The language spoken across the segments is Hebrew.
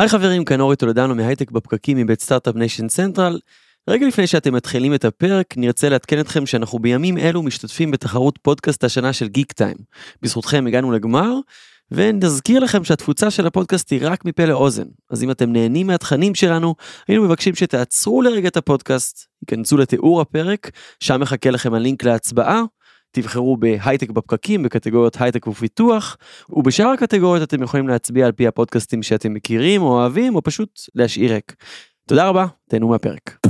היי חברים, כאן אורי טולדנו מהייטק בפקקים מבית סטארט-אפ ניישן סנטרל. רגע לפני שאתם מתחילים את הפרק, נרצה לעדכן אתכם שאנחנו בימים אלו משתתפים בתחרות פודקאסט השנה של גיק טיים. בזכותכם הגענו לגמר, ונזכיר לכם שהתפוצה של הפודקאסט היא רק מפה לאוזן. אז אם אתם נהנים מהתכנים שלנו, היינו מבקשים שתעצרו לרגע את הפודקאסט, תיכנסו לתיאור הפרק, שם מחכה לכם הלינק להצבעה, תבחרו בהייטק בפקקים בקטגוריות הייטק ופיתוח, ובשאר הקטגוריות אתם יכולים להצביע על פי הפודקאסטים שאתם מכירים או אוהבים, או פשוט להשאיר ריק. תודה רבה, תהנו מהפרק.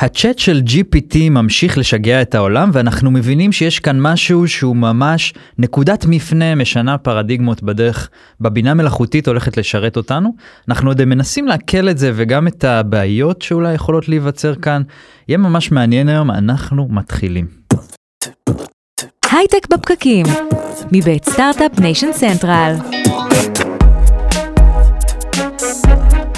הצ'אט של GPT ממשיך לשגע את העולם ואנחנו מבינים שיש כאן משהו שהוא ממש נקודת מפנה משנה פרדיגמות בדרך בבינה מלאכותית הולכת לשרת אותנו. אנחנו עוד מנסים לעכל את זה וגם את הבעיות שאולי יכולות להיווצר כאן. יהיה ממש מעניין היום, אנחנו מתחילים. הייטק בפקקים, מבית סטארט-אפ ניישן סנטרל.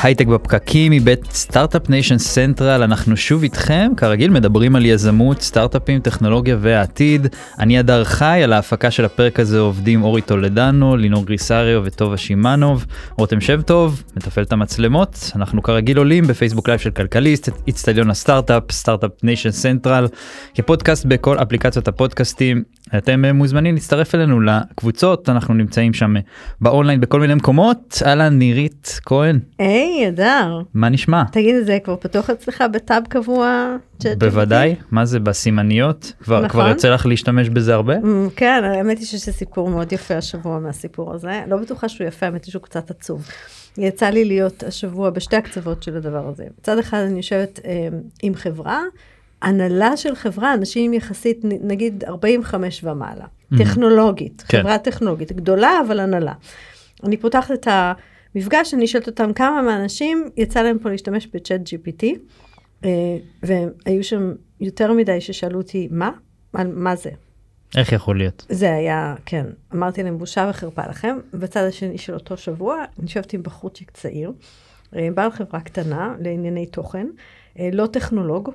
הייטק בפקקים מבית סטארט-אפ ניישן סנטרל. אנחנו שוב איתכם. כרגיל מדברים על יזמות סטארט-אפים טכנולוגיה והעתיד אני הדר חי על ההפקה של הפרק הזה עובדים אורי טולדנו לינור גריסריו וטובה שימנוב. רותם שם טוב מתפעל את המצלמות. אנחנו כרגיל עולים בפייסבוק live של כלכליסט איצטדיון הסטארט-אפ, סטארט-אפ ניישן סנטרל. כפודקאסט בכל אפליקציות הפודקאסטים. אתם מוזמנים להצטרף אלינו לקבוצות. אנחנו נמצאים שם באונליין בכל מיני מקומות. אהלן נירית כהן. היי אדר. מה נשמע? תגיד זה כבר פתוח אצלך בטאב קבוע? בוודאי מה זה בסימניות כבר נכון. כבר יוצא לך להשתמש בזה הרבה Mm, כן האמת היא שיש לי סיפור מאוד יפה השבוע מהסיפור הזה לא בטוחה שהוא יפה האמת היא שהוא קצת עצוב. יצא לי להיות השבוע בשתי הקצוות של הדבר הזה. מצד אחד אני יושבת אה, עם חברה, הנהלה של חברה, אנשים יחסית נגיד 45 ומעלה, טכנולוגית, כן. חברה טכנולוגית, גדולה אבל הנהלה. אני פותחת את המפגש, אני שואלת אותם כמה מהאנשים יצא להם פה להשתמש בצ'אט GPT, אה, והיו שם יותר מדי ששאלו אותי מה? על מה זה? איך יכול להיות זה היה, כן, אמרתי להם בושה וחרפה לכם. בצד השני של אותו שבוע, אני יושבת עם בחורצ'יק צעיר, אה, בעל חברה קטנה לענייני תוכן, אה, לא טכנולוג,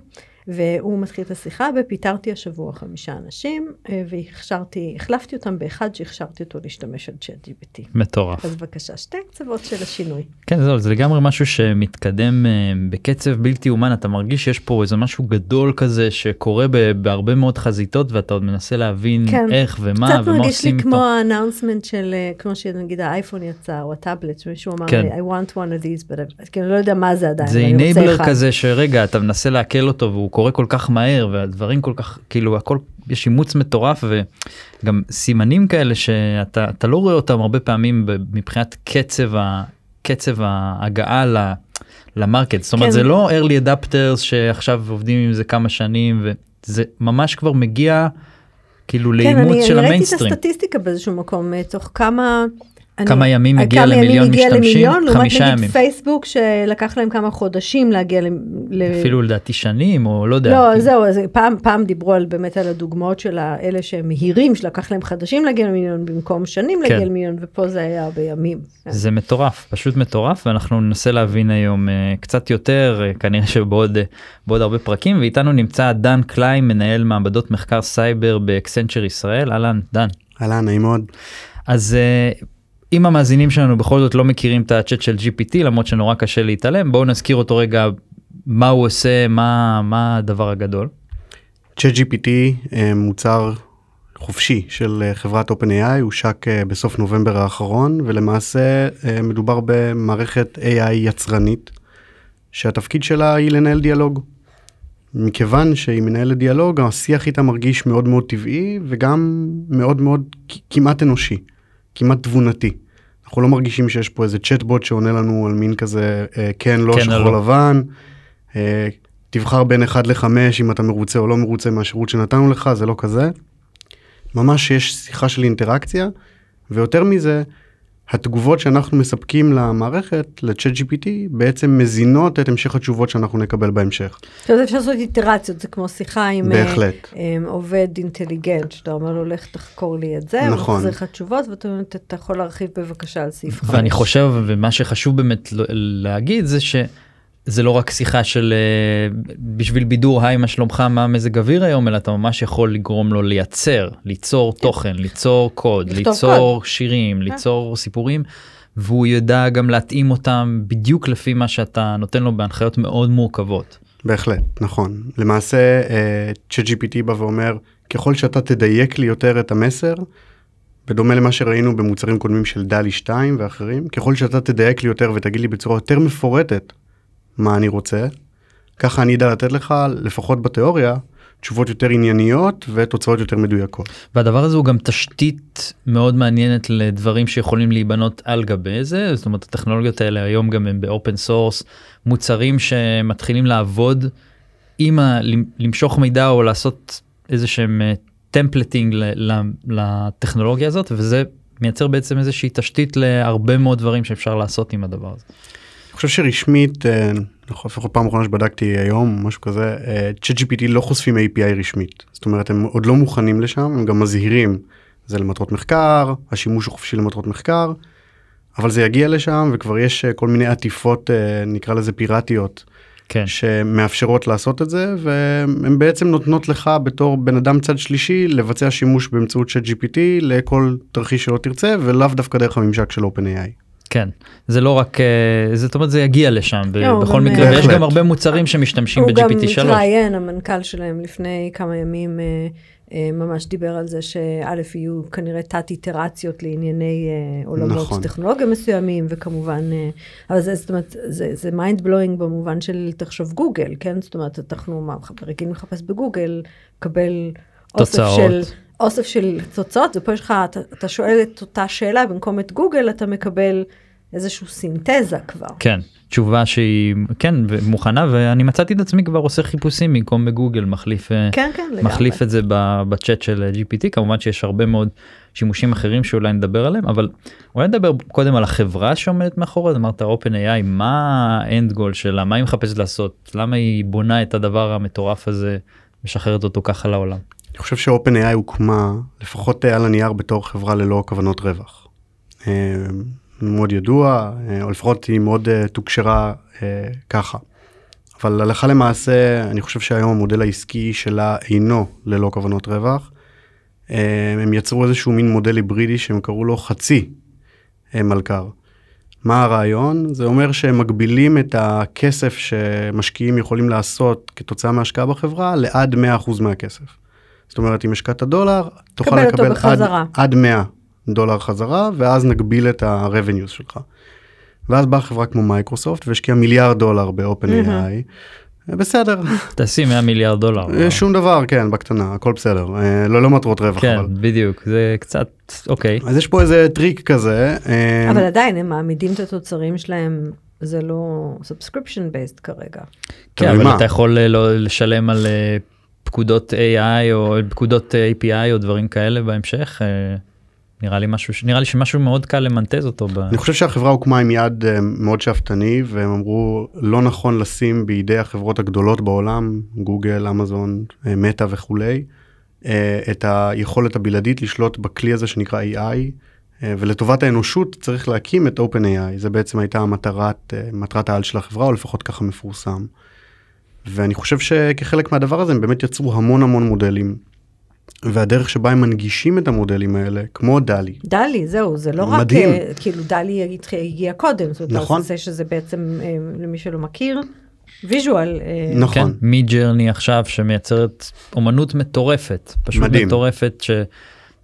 והוא מתחיל את השיחה, ופיטרתי השבוע חמישה אנשים, אה, והכשרתי, החלפתי אותם באחד שהכשרתי אותו להשתמש על צ'אט GPT. מטורף אז בבקשה, שתי הקצוות של השינוי. כן זהו זה לגמרי משהו שמתקדם אה, בקצב בלתי אומן אתה מרגיש שיש פה איזה משהו גדול כזה שקורה בהרבה מאוד חזיתות ואתה עוד מנסה להבין כן. איך ומה קצת ומה מרגיש עושים לי איתו. כמו האנאונסמנט של, אה, כמו שנגיד האייפון יצא, או הטאבלט, שמישהו אמר כן. לי, I want one of these, but I כאילו לא יודע מה זה עדיין. זה אבל אני רוצה אינבלר אחד." כזה שרגע אתה מנסה לעכל אותו והוא קורה כל כך מהר והדברים כל כך כאילו הכל יש אימוץ מטורף וגם סימנים כאלה שאתה אתה לא רואה אותם הרבה פעמים מבחינת קצב קצב ההגעה ל, למרקט זאת אומרת כן. זה לא early adapters שעכשיו עובדים עם זה כמה שנים וזה ממש כבר מגיע כאילו כן, לאימוץ אני, של אני ראיתי את המיינסטרים. הסטטיסטיקה באיזשהו מקום, אה, תוך כמה... כמה אני, ימים אה, הגיע כמה למיליון ימים הגיע משתמשים? למיליון, לעומת נגיד ימים. פייסבוק שלקח להם כמה חודשים להגיע ל... ל... אפילו לדעתי שנים או לא יודע. לא, כאילו. זהו, אז פעם, פעם דיברו על באמת על הדוגמאות של האלה שהם מהירים, שלקח להם חודשים להגיע למיליון במקום שנים כן. להגיע למיליון, ופה זה היה בימים. כן. זה מטורף פשוט מטורף ואנחנו ננסה להבין היום uh, קצת יותר uh, כנראה שבעוד uh, בעוד הרבה פרקים ואיתנו נמצא דן קליין מנהל מעבדות מחקר סייבר באקסנצ'ר ישראל אהלן דן אהלן, נעים מאוד. אז uh, אם המאזינים שלנו בכל זאת לא מכירים את הצ'אט של GPT למרות שנורא קשה להתעלם בואו נזכיר אותו רגע מה הוא עושה מה מה הדבר הגדול. ChatGPT אה, מוצר חופשי של אה, חברת OpenAI, הושק אה, בסוף נובמבר האחרון, ולמעשה מדובר במערכת AI יצרנית, שהתפקיד שלה היא לנהל דיאלוג. מכיוון שהיא מנהלת דיאלוג, השיח איתה מרגיש מאוד מאוד טבעי, וגם מאוד מאוד כמעט אנושי, כמעט תבונתי. אנחנו לא מרגישים שיש פה איזה צ'טבוט שעונה לנו על מין כזה אה, כן, לא, כן שחור לא. לבן. אה, תבחר בין 1 ל-5 אם אתה מרוצה או לא מרוצה מהשירות שנתנו לך, זה לא כזה. ממש יש שיחה של אינטראקציה, ויותר מזה, התגובות שאנחנו מספקים למערכת, ל-chat GPT, בעצם מזינות את המשך התשובות שאנחנו נקבל בהמשך. אתה יודע, אפשר לעשות איטרציות, זה כמו שיחה עם אה, בהחלט. עובד אינטליגנט, שאתה אומר לו, לך תחקור לי את זה, נכון. הוא מחזיר לך תשובות, ואתה אומר, "אתה- יכול להרחיב בבקשה על סעיף 5. ואני חושב ומה שחשוב באמת להגיד זה ש... זה לא רק שיחה של אה, בשביל בידור היי מה שלומך מה מזג אוויר היום אלא אתה ממש יכול לגרום לו לייצר ליצור תוכן ליצור קוד ליצור שירים ליצור סיפורים והוא ידע גם להתאים אותם בדיוק לפי מה שאתה נותן לו בהנחיות מאוד מורכבות. בהחלט, נכון. למעשה, אה, ChatGPT בא ואומר, ככל שאתה תדייק לי יותר את המסר, בדומה למה שראינו במוצרים קודמים של דלי 2 ואחרים, ככל שאתה תדייק לי יותר ותגיד לי בצורה יותר מפורטת מה אני רוצה, ככה אני אדע לתת לך, לפחות בתיאוריה, תשובות יותר ענייניות ותוצאות יותר מדויקות. והדבר הזה הוא גם תשתית מאוד מעניינת לדברים שיכולים להיבנות על גבי זה זאת אומרת הטכנולוגיות האלה היום גם הם ב open source מוצרים שמתחילים לעבוד עם ה... למשוך מידע או לעשות איזה שהם טמפלטינג לטכנולוגיה הזאת וזה מייצר בעצם איזושהי תשתית להרבה מאוד דברים שאפשר לעשות עם הדבר הזה. חושב שרשמית, אה, נכון, לפחות פעם אחרונה שבדקתי היום, משהו כזה, אה, ChatGPT לא חושפים API רשמית. זאת אומרת, הם עוד לא מוכנים לשם, הם גם מזהירים, זה למטרות מחקר, השימוש הוא חופשי למטרות מחקר, אבל זה יגיע לשם וכבר יש אה, כל מיני עטיפות, נקרא לזה פיראטיות, כן. שמאפשרות לעשות את זה, והן בעצם נותנות לך בתור בן אדם צד שלישי לבצע שימוש באמצעות ChatGPT לכל תרחיש שלא תרצה, ולאו דווקא דרך הממשק של OpenAI. כן זה לא רק אה, זאת אומרת זה יגיע לשם לא, בכל גם, מקרה אה, ויש בהחלט. גם הרבה מוצרים שמשתמשים הוא גם ב-GPT 3. התראיין, המנכ"ל שלהם לפני כמה ימים אה, ממש דיבר על זה שא' יהיו כנראה תת איטרציות לענייני עולמות נכון. טכנולוגיה מסוימים וכמובן, אבל זה זאת אומרת, זה, זה mind blowing במובן של תחשוב גוגל, כן? זאת אומרת, אנחנו מה, רגילים לחפש בגוגל, אוסף תוצאות. של... אוסף של תוצאות, ופה יש לך, אתה, אתה שואל את אותה שאלה, במקום את גוגל אתה מקבל איזושהי סינתזה כבר. כן תשובה שהיא כן מוכנה ואני מצאתי את עצמי כבר עושה חיפושים במקום בגוגל מחליף אה, כן, כן, לגמרי. מחליף את זה בצ'אט של GPT כמובן שיש הרבה מאוד שימושים אחרים שאולי נדבר עליהם אבל אולי נדבר קודם על החברה שעומדת מאחורי זה אמרת OpenAI מה האנד גול שלה מה היא מחפשת לעשות למה היא בונה את הדבר המטורף הזה משחררת אותו ככה לעולם. אני חושב ש-OpenAI הוקמה לפחות אה, על הנייר בתור חברה ללא כוונות רווח. אה, מאוד ידוע, אה, או לפחות היא מאוד תוקשרה ככה. אבל הלכה למעשה, אני חושב שהיום המודל העסקי שלה אינו ללא כוונות רווח. הם יצרו איזשהו מין מודל היברידי שהם קראו לו חצי מלכ"ר. מה הרעיון? זה אומר שהם מגבילים את הכסף שמשקיעים יכולים לעשות כתוצאה מהשקעה בחברה לעד 100% מהכסף. זאת אומרת, אם השקעת דולר, תוכל לקבל עד. עד 100 דולר חזרה, ואז נגביל את ה-revenues שלך. ואז באה חברה כמו מייקרוסופט והשקיעה מיליארד דולר ב-OpenAI. בסדר, תעשי 100 מיליארד דולר. אה, שום דבר, כן, בקטנה, הכל בסדר. אה, לא, לא מטרות רווח, כן אבל. בדיוק זה קצת אוקיי אז יש פה איזה טריק כזה. אה, אבל עדיין הם מעמידים את התוצרים שלהם, זה לא subscription based כרגע. כן, אבל מה. אתה יכול לא לשלם על פקודות AI או פקודות API או דברים כאלה בהמשך. אה, נראה לי משהו נראה לי שמשהו מאוד קל למנטז אותו. ב... אני חושב שהחברה הוקמה עם יד אה, מאוד שאפתני והם אמרו לא נכון לשים בידי החברות הגדולות בעולם גוגל אמזון אה, מטא וכולי את היכולת הבלעדית לשלוט בכלי הזה שנקרא AI ולטובת האנושות צריך להקים את OpenAI זה בעצם הייתה המטרת מטרת העל של החברה או לפחות ככה מפורסם. ואני חושב שכחלק מהדבר הזה הם באמת יצרו המון המון מודלים. והדרך שבה הם מנגישים את המודלים האלה כמו דלי דלי, זהו, זה לא רק, מדהים. אה, כאילו דלי הגיע קודם, זאת אומרת, נכון. זה שזה בעצם, אה, למי שלא מכיר, ויז'ואל, אה, כן, נכון מי ג'רני עכשיו שמייצרת אומנות מטורפת פשוט מדהים. מטורפת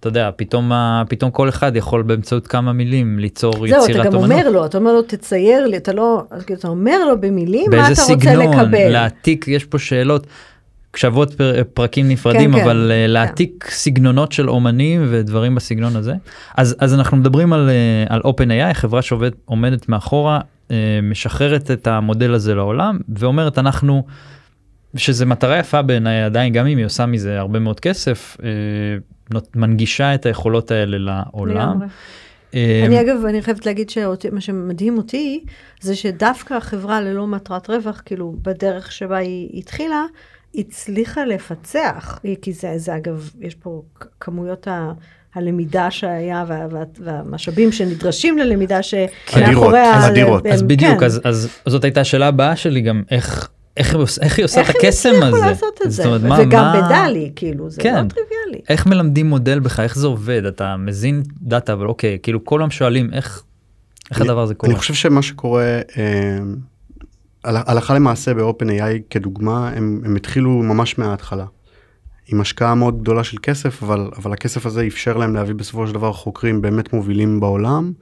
שאתה יודע פתאום פתאום כל אחד יכול באמצעות כמה מילים ליצור זהו, יצירת אתה גם אומנות. אומר לו, אתה אומר לו, תצייר לי, אתה לא, כאילו, אתה אומר לו במילים מה באיזה אתה רוצה סגנון לקבל. להעתיק יש פה שאלות. שוות פר, פרקים נפרדים כן, כן, אבל אה, כן. להעתיק סגנונות של אומנים ודברים בסגנון הזה אז אז אנחנו מדברים על אה, על OpenAI חברה שעומדת מאחורה אה, משחררת את המודל הזה לעולם ואומרת אנחנו שזה מטרה יפה בעיניי עדיין גם אם היא עושה מזה הרבה מאוד כסף מנגישה את היכולות האלה לעולם. אה, אני אגב, אני חייבת להגיד שמה שמדהים אותי, זה שדווקא החברה ללא מטרת רווח, כאילו בדרך שבה היא התחילה, הצליחה לפצח, כי זה, זה אגב, יש פה כמויות ה- הלמידה שהיה וה, וה, והמשאבים שנדרשים ללמידה אדירות, שמאחוריה... אדירות. אז הם- בדיוק, כן. אז, אז זאת הייתה השאלה הבאה שלי גם, איך, איך, איך היא עושה איך את הם הקסם הצליחו הזה? לעשות את זה? זאת אומרת, מה- וגם מה- בדלי, כאילו, זה כן. לא טריוויאלי. איך מלמדים מודל בך, איך זה עובד? אתה מזין דאטה, אבל אוקיי, כאילו כל היום שואלים איך, איך אני- הדבר הזה קורה? אני חושב שמה שקורה אה, הל- הלכה למעשה ב-OpenAI כדוגמה הם, הם התחילו ממש מההתחלה. עם השקעה מאוד גדולה של כסף אבל אבל הכסף הזה אפשר להם להביא בסופו של דבר חוקרים באמת מובילים בעולם.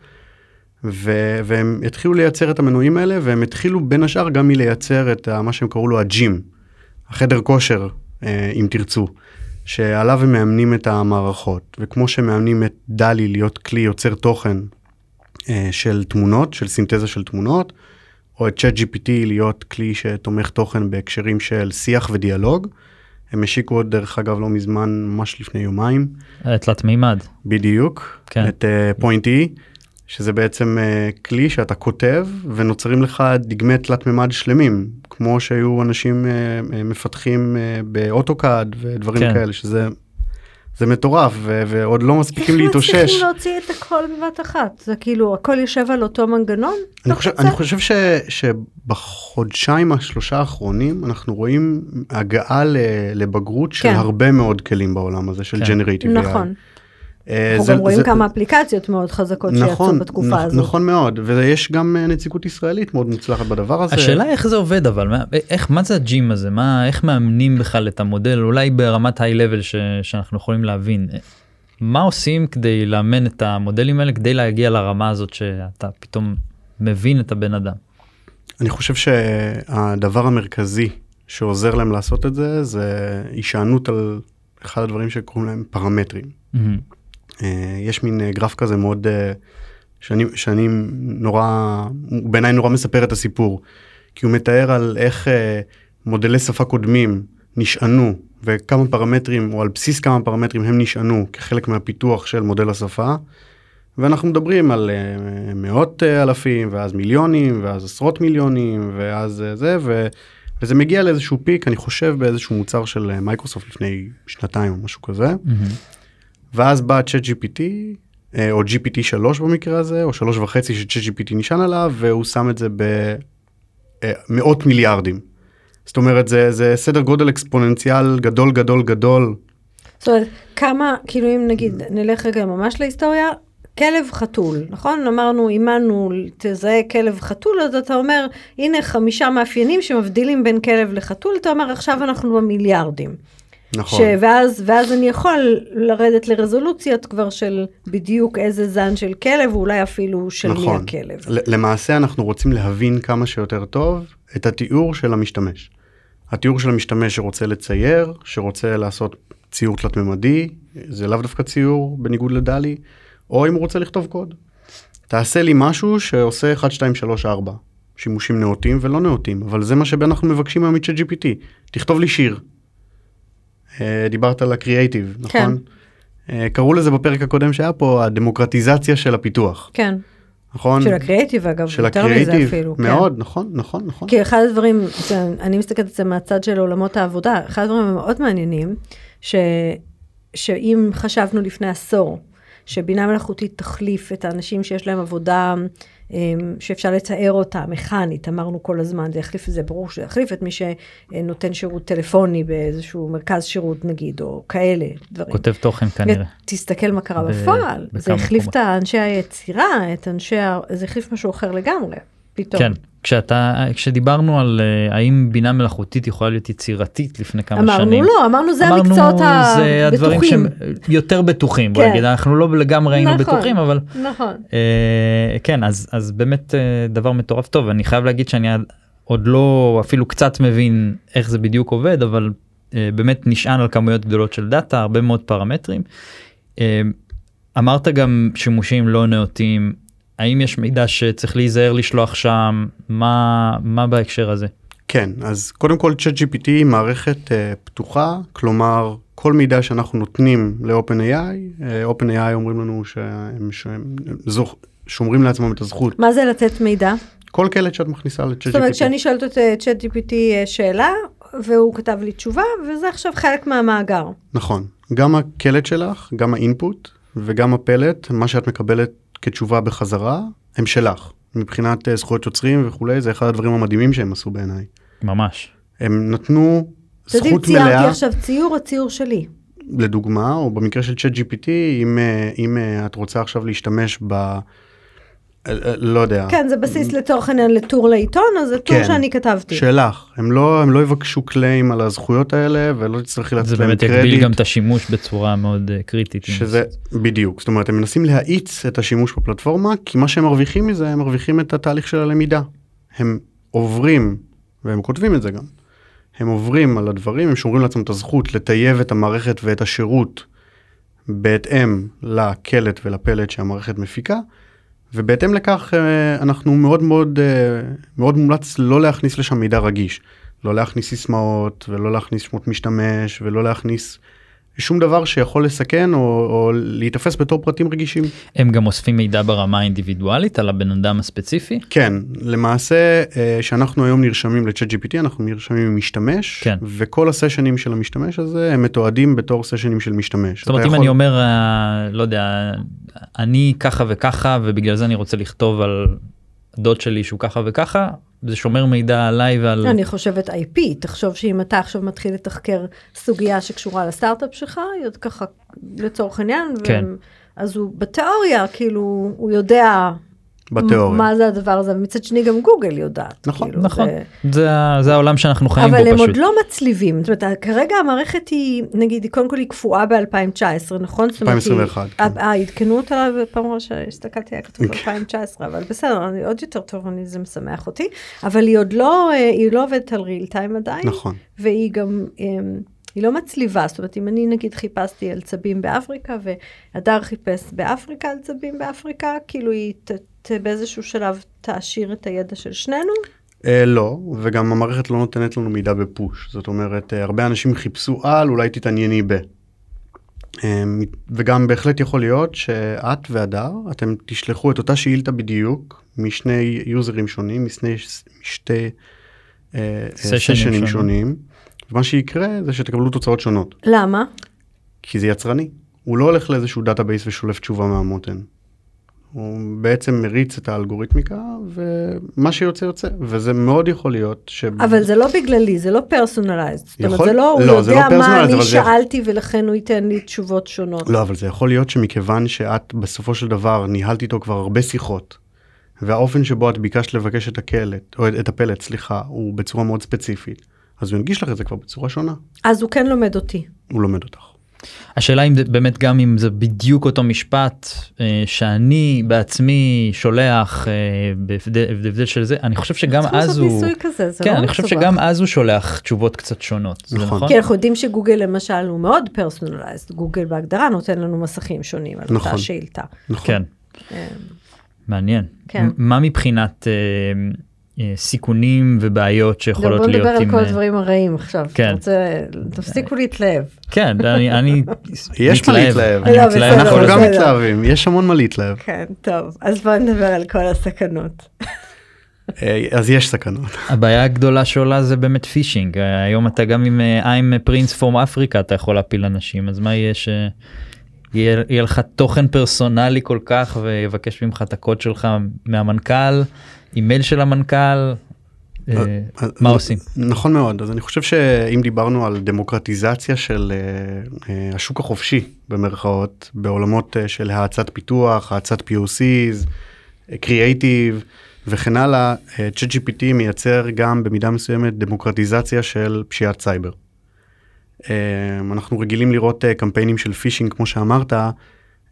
ו, והם התחילו לייצר את המנועים האלה והם התחילו בין השאר גם מלייצר את מה שהם קראו לו הג'ים, החדר כושר אה, אם תרצו, שעליו הם מאמנים את המערכות וכמו שמאמנים את דלי להיות כלי יוצר תוכן אה, של תמונות, של סינתזה של תמונות, או את צ'אט GPT להיות כלי שתומך תוכן בהקשרים של שיח ודיאלוג. הם השיקו עוד דרך אגב לא מזמן, ממש לפני יומיים, אה, תלת מימד. בדיוק, כן. את פוינט uh, E, שזה בעצם uh, כלי שאתה כותב ונוצרים לך דגמי תלת מימד שלמים, כמו שהיו אנשים uh, uh, מפתחים uh, באוטוקאד ודברים כן. כאלה, שזה זה מטורף ו- ועוד לא מספיקים איך להתאושש. מצליחים להוציא את הכל בבת אחת? זה כאילו, הכל יושב על אותו מנגנון? אני תוך חושב? אני חושב ש, שבחודשיים השלושה האחרונים אנחנו רואים הגעה ל, לבגרות של כן. הרבה מאוד כלים בעולם הזה של כן. ג'נרטיב. נכון. אה, אנחנו זה- גם רואים זה- כמה אפליקציות מאוד חזקות שיצאו נכון, בתקופה נכ- הזאת. נכון מאוד ויש גם אה, נציגות ישראלית מאוד מוצלחת בדבר הזה. השאלה איך זה עובד אבל, מה, איך, מה זה הג'ים הזה? מה, איך מאמנים בכלל את המודל? אולי ברמת היי-לבל ש, שאנחנו יכולים להבין. מה עושים כדי לאמן את המודלים האלה כדי להגיע לרמה הזאת שאתה פתאום מבין את הבן אדם? אני חושב שהדבר המרכזי שעוזר להם לעשות את זה זה הישענות על אחד הדברים שקוראים להם פרמטרים. מהמם. אה, יש מין אה, גרף כזה מאוד אה, שאני, שאני נורא, בעיניי נורא מספר את הסיפור. כי הוא מתאר על איך מודלי שפה קודמים נשענו וכמה פרמטרים או על בסיס כמה פרמטרים הם נשענו כחלק מהפיתוח של מודל השפה. ואנחנו מדברים על מאות אלפים ואז מיליונים ואז עשרות מיליונים ואז זה ו, וזה מגיע לאיזשהו פיק אני חושב באיזשהו מוצר של מייקרוסופט לפני שנתיים או משהו כזה. מהמם. ואז בא צ'אט GPT אה, או GPT 3 במקרה הזה או שלוש וחצי שצ'אט GPT נשען עליו והוא שם את זה במאות מיליארדים. זאת אומרת זה זה סדר גודל אקספוננציאל גדול גדול גדול זאת אומרת, כמה, כאילו אם נגיד, נלך רגע ממש להיסטוריה, כלב חתול, נכון? אמרנו, אימנו, תזהה כלב חתול, אז אתה אומר, הנה חמישה מאפיינים שמבדילים בין כלב לחתול, אתה אומר, עכשיו אנחנו במיליארדים. נכון. ש... ואז, ואז אני יכול לרדת לרזולוציות כבר של בדיוק איזה זן של כלב, ואולי אפילו של מי נכון. הכלב. ל- למעשה אנחנו רוצים להבין כמה שיותר טוב את התיאור של המשתמש. התיאור של המשתמש שרוצה לצייר, שרוצה לעשות ציור תלת מימדי, זה לאו דווקא ציור בניגוד לדלי, או אם הוא רוצה לכתוב קוד. תעשה לי משהו שעושה 1, 2, 3, 4. שימושים נאותים ולא נאותים, אבל זה מה שאנחנו מבקשים מ-chat GPT. תכתוב לי שיר. אה, דיברת על הקריאייטיב, נכון? אה, קראו לזה בפרק הקודם שהיה פה הדמוקרטיזציה של הפיתוח, כן, נכון? של הקריאייטיב אגב, של יותר מזה הקריאייטיב, אפילו. כן. מאוד, נכון, נכון, נכון. כי אחד הדברים, אני מסתכלת על זה מהצד של עולמות העבודה, אחד הדברים המאוד מעניינים, ש, שאם חשבנו לפני עשור, שבינה מלאכותית תחליף את האנשים שיש להם עבודה שאפשר לתאר אותה מכנית, אמרנו כל הזמן, זה יחליף את זה, ברור שזה יחליף את מי שנותן שירות טלפוני באיזשהו מרכז שירות נגיד, או כאלה דברים. כותב תוכן כנראה. תסתכל מה קרה ב- בפועל, זה החליף את. אנשי היצירה, את אנשי, ה- זה החליף משהו אחר לגמרי, פתאום. כן, כשאתה, כשדיברנו על אה, האם בינה מלאכותית יכולה להיות יצירתית לפני כמה אמרנו שנים. לא, אמרנו זה אמרנו, המקצועות זה הדברים הבטוחים. שהם יותר בטוחים, כן. נגיד, אנחנו לא לגמרי היינו נכון. בטוחים, אבל נכון. אה, כן, אז, אז באמת אה, דבר מטורף טוב, אני חייב להגיד שאני עוד לא אפילו קצת מבין איך זה בדיוק עובד, אבל אה, באמת נשען על כמויות גדולות של דאטה, הרבה מאוד פרמטרים. אה, אמרת גם שימושים לא נאותים, האם יש מידע שצריך להיזהר לשלוח שם, מה, מה בהקשר הזה? כן, אז קודם כל צ'אט GPT היא מערכת uh, פתוחה, כלומר כל מידע שאנחנו נותנים ל-OpenAI, uh, OpenAI אומרים לנו שהם, שהם זוכ, שומרים לעצמם את הזכות. מה זה לתת מידע? כל קלט שאת מכניסה לצ'אט GPT. זאת אומרת שאני שואלת את אה, צ'אט GPT אה, שאלה, והוא כתב לי תשובה, וזה עכשיו חלק מהמאגר. נכון, גם הקלט שלך, גם האינפוט וגם הפלט, מה שאת מקבלת כתשובה בחזרה, הם שלך. מבחינת אה, זכויות יוצרים וכולי, זה אחד הדברים המדהימים שהם עשו בעיניי. ממש. הם נתנו אתה יודע אם זכות ציירתי מלאה, עכשיו ציור, הציור שלי. לדוגמה, או במקרה של צ'אט GPT, אם, אה, אם אה, את רוצה עכשיו להשתמש ב... אה, אה, לא יודע. כן, זה בסיס לצורך העניין לטור לעיתון, אז זה טור כן. שאני כתבתי. שלך. הם לא, הם לא יבקשו קליים על הזכויות האלה, ולא תצטרכי לתת זה להם באמת קרדיט. יגביל גם את השימוש בצורה מאוד אה, קריטית. שזה בדיוק, זאת אומרת הם מנסים להאיץ את השימוש בפלטפורמה, כי מה שהם מרוויחים מזה, הם מרוויחים את התהליך של הלמידה. הם עוברים, והם כותבים את זה גם, הם עוברים על הדברים, הם שומרים לעצמם את הזכות לטייב את המערכת ואת השירות בהתאם לקלט ולפלט שהמערכת מפיקה, ובהתאם לכך אה, אנחנו מאוד מאוד אה, מאוד מומלץ לא להכניס לשם מידע רגיש. לא להכניס סיסמאות ולא להכניס שמות משתמש ולא להכניס שום דבר שיכול לסכן או, או להיתפס בתור פרטים רגישים. הם גם אוספים מידע ברמה האינדיבידואלית על הבן אדם הספציפי? כן, למעשה אה, שאנחנו היום נרשמים לצ'אט GPT אנחנו נרשמים עם משתמש, כן. וכל הסשנים של המשתמש הזה הם מתועדים בתור סשנים של משתמש. זאת אומרת אם יכול- אני אומר אה, לא יודע אני ככה וככה ובגלל זה אני רוצה לכתוב על דוד שלי שהוא ככה וככה זה שומר מידע עליי ועל אני חושבת IP, תחשוב שאם אתה עכשיו מתחיל לתחקר סוגיה שקשורה לסטארט-אפ שלך, עוד ככה לצורך העניין, כן. ו- אז הוא בתיאוריה, כאילו, הוא יודע בתיאוריה. מה זה הדבר הזה, ומצד שני גם גוגל יודעת. נכון, כאילו, נכון זה- זה, זה העולם שאנחנו חיים אבל בו הם פשוט. עוד לא מצליבים, זאת אומרת, כרגע המערכת היא, נגיד, קודם כל היא קפואה ב-2019, נכון? זאת אומרת, היא- 2021, כן. אה, אה, עדכנו אותה בפעם ראשונה שהסתכלתי, היה כתוב כן. 2019, אבל בסדר, אני עוד יותר טוב, אני, זה משמח אותי, אבל היא עוד לא, אה, היא לא עובדת על ריל טיים עדיין, נכון. והיא גם, אמ, היא לא מצליבה, זאת אומרת, אם אני נגיד חיפשתי על צבים באפריקה, והדר חיפש באפריקה על צבים באפריקה, כאילו היא ת, ת, באיזשהו שלב תעשיר את הידע של שנינו, אה, לא, וגם המערכת לא נותנת לנו מידע ב push. זאת אומרת, אה, הרבה אנשים חיפשו על, אולי תתענייני ב. אה, וגם בהחלט יכול להיות שאת והדר, אתם תשלחו את אותה שאילתה בדיוק משני יוזרים שונים, משני, משתי אה, אה, סשנים סשנים שונים. שונים. ומה שיקרה זה שתקבלו תוצאות שונות, למה? כי זה יצרני. הוא לא הולך לאיזשהו דאטאבייס ושולף תשובה מהמותן. הוא בעצם מריץ את האלגוריתמיקה ומה שיוצא יוצא וזה מאוד יכול להיות ש... אבל זה לא בגללי, זה לא פרסונליזד. זאת אומרת, זה לא, הוא לא, זה יודע לא מה אני אבל זה- שאלתי ולכן הוא ייתן לי תשובות שונות. לא אבל זה יכול להיות שמכיוון שאת בסופו של דבר ניהלת איתו כבר הרבה שיחות והאופן שבו את ביקשת לבקש את הקלט או את הפלט סליחה הוא בצורה מאוד ספציפית אז הוא ינגיש לך את זה כבר בצורה שונה אז הוא כן לומד אותי. הוא לומד אותך. השאלה אם זה באמת גם אם זה בדיוק אותו משפט אה, שאני בעצמי שולח אה, בהבדל בהבדל של זה אני חושב שגם אז הוא כזה, זה כן לא אני חושב. שגם אז הוא שולח תשובות קצת שונות נכון. נכון כי אנחנו יודעים שגוגל למשל הוא מאוד פרסונליזד, גוגל בהגדרה נותן לנו מסכים שונים על נכון. אותה שאילתה. נכון. כן אה, מעניין כן. מה מבחינת אה, סיכונים ובעיות שיכולות בוא להיות נדבר על עם כל אה, הדברים הרעים עכשיו. כן. תפסיקו להתלהב. כן אני אני יש מה להתלהב. לא, אנחנו גם. מתלהבים יש המון מה להתלהב כן, טוב. אז בוא נדבר על כל הסכנות. אה, אז יש סכנות. הבעיה הגדולה שעולה זה באמת פישינג אה, היום אתה גם עם אה, I'm פרינס פורם אפריקה אתה יכול להפיל אנשים אז מה יהיה שיהיה יהיה לך תוכן פרסונלי כל כך ויבקש ממך את הקוד שלך מהמנכ"ל אימייל של המנכ"ל. אה, אז- מה עושים? נכון מאוד אז אני חושב שאם דיברנו על דמוקרטיזציה של אה, אה, השוק החופשי במרכאות בעולמות אה, של האצת פיתוח האצת POCs קריאייטיב וכן הלאה אה, ChatGPT מייצר גם במידה מסוימת דמוקרטיזציה של פשיעת סייבר. אה, אנחנו רגילים לראות אה, קמפיינים של פישינג כמו שאמרת אה,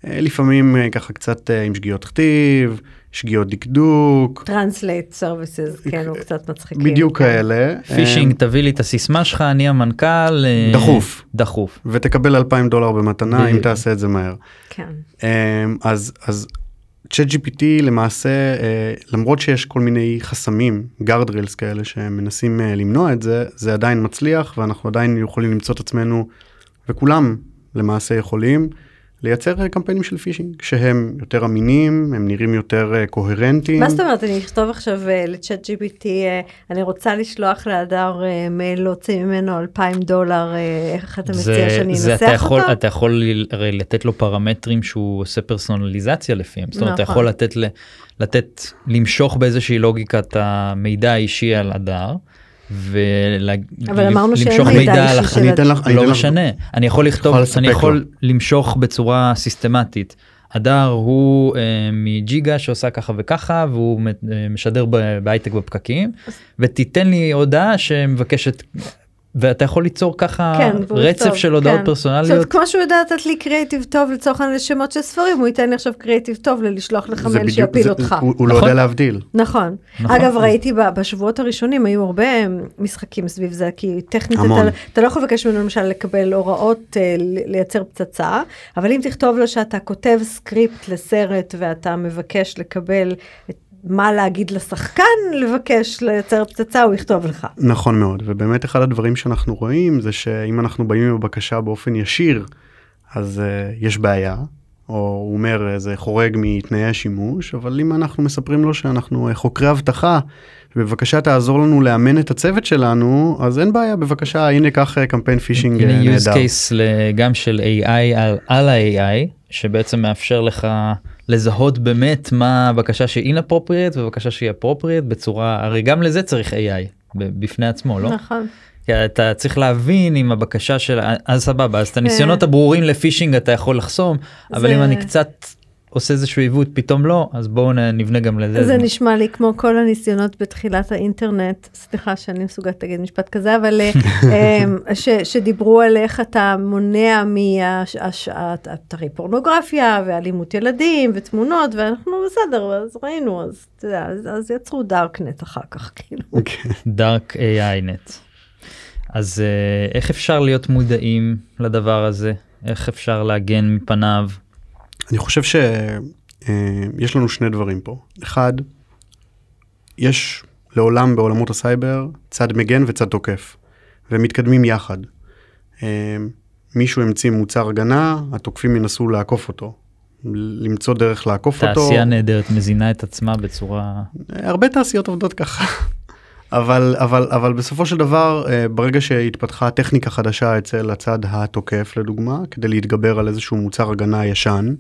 לפעמים אה, ככה קצת עם שגיאות כתיב שגיאות דקדוק translate services, כן, הוא קצת מצחיקים. בדיוק כן. כאלה. פישינג אה, תביא לי את הסיסמה שלך אני המנכ"ל. דחוף. דחוף. ותקבל 2,000 דולר במתנה אם בדיוק. תעשה את זה מהר. כן. אמ, אז אז ChatGPT למעשה אה, למרות שיש כל מיני חסמים guardrails כאלה שמנסים אה, למנוע את זה זה עדיין מצליח ואנחנו עדיין יכולים למצוא את עצמנו וכולם למעשה יכולים לייצר אה, קמפיינים של פישינג שהם יותר אמינים הם נראים יותר אה, קוהרנטיים. מה זאת אומרת, אני אכתוב עכשיו אה, לצ'אט GPT, אני רוצה לשלוח להדר אה, מייל, להוציא ממנו 2,000 דולר, איך אתה מציע שאני אנסח יכול, אותו? אתה יכול לתת לו פרמטרים שהוא עושה פרסונליזציה לפיהם. זאת אומרת, אתה נכון. יכול לתת, לתת, למשוך באיזושהי לוגיקה את המידע האישי על הדר. אבל אמרנו שאין ולמשוך מידע על אישי הח- של אני אתן לך, אני לא אתן לך- משנה, אני יכול לכתוב, אני. יכול למשוך בצורה סיסטמטית. הדר הוא אה, מג'יגה שעושה ככה וככה והוא אה, משדר ב- בהייטק בפקקים ותיתן לי הודעה שמבקשת ואתה יכול ליצור ככה כן, רצף יכתוב, של הודעות כן. פרסונליות. עכשיו, כמו שהוא יודע לתת לי קריאיטיב טוב לצורך העניין לשמות של ספרים, הוא ייתן לי עכשיו קריאיטיב טוב ללשלוח לך מייל בדיוק- שיפיל זה- אותך. הוא הוא לא נכון. יודע להבדיל. נכון. נכון. אגב, ראיתי ב- בשבועות הראשונים, היו הרבה משחקים סביב זה, כי טכנית. אתה, אתה לא יכול לבקש ממנו למשל לקבל הוראות אה, לייצר פצצה, אבל אם תכתוב לו שאתה כותב סקריפט לסרט ואתה מבקש לקבל את מה להגיד לשחקן, לבקש לייצר פצצה, הוא יכתוב לך. נכון מאוד ובאמת אחד הדברים שאנחנו רואים זה שאם אנחנו באים עם הבקשה באופן ישיר אז uh, יש בעיה או הוא אומר "אה, זה חורג מתנאי השימוש אבל אם אנחנו מספרים לו שאנחנו אה, חוקרי אבטחה בבקשה תעזור לנו לאמן את הצוות שלנו אז אין בעיה בבקשה הנה קח קמפיין פישינג אה, הנה use נהדר. case גם של AI על, על ה-AI שבעצם מאפשר לך לזהות באמת מה הבקשה שהיא inappropriate ובקשה שהיא appropriate בצורה הרי גם לזה צריך AI בפני עצמו לא? נכון. כי אתה צריך להבין אם הבקשה של אז סבבה אז את הניסיונות כן. הברורים לפישינג אתה יכול לחסום אבל זה- אם אני קצת עושה איזשהו עיוות פתאום לא אז בואו נבנה גם לזה. זה נשמע לי כמו כל הניסיונות בתחילת האינטרנט, סליחה שאני מסוגלת להגיד משפט כזה, אבל אה, אמ, ש, שדיברו על איך אתה מונע מאתרי פורנוגרפיה ואלימות ילדים ותמונות, ואנחנו בסדר, אז ראינו, אז אז, אז יצרו דארקנט אחר כך, כאילו. דארק AI נט. אז אה, איך אפשר להיות מודעים לדבר הזה? איך אפשר להגן מפניו? אני חושב שיש לנו שני דברים פה. אחד, יש לעולם בעולמות הסייבר צד מגן וצד תוקף, והם מתקדמים יחד. אה, מישהו המציא מוצר הגנה, התוקפים ינסו לעקוף אותו. למצוא דרך לעקוף אותו. תעשייה נהדרת מזינה את עצמה בצורה הרבה תעשיות עובדות ככה. אבל אבל אבל בסופו של דבר אה, ברגע שהתפתחה טכניקה חדשה אצל הצד התוקף לדוגמה כדי להתגבר על איזשהו מוצר הגנה ישן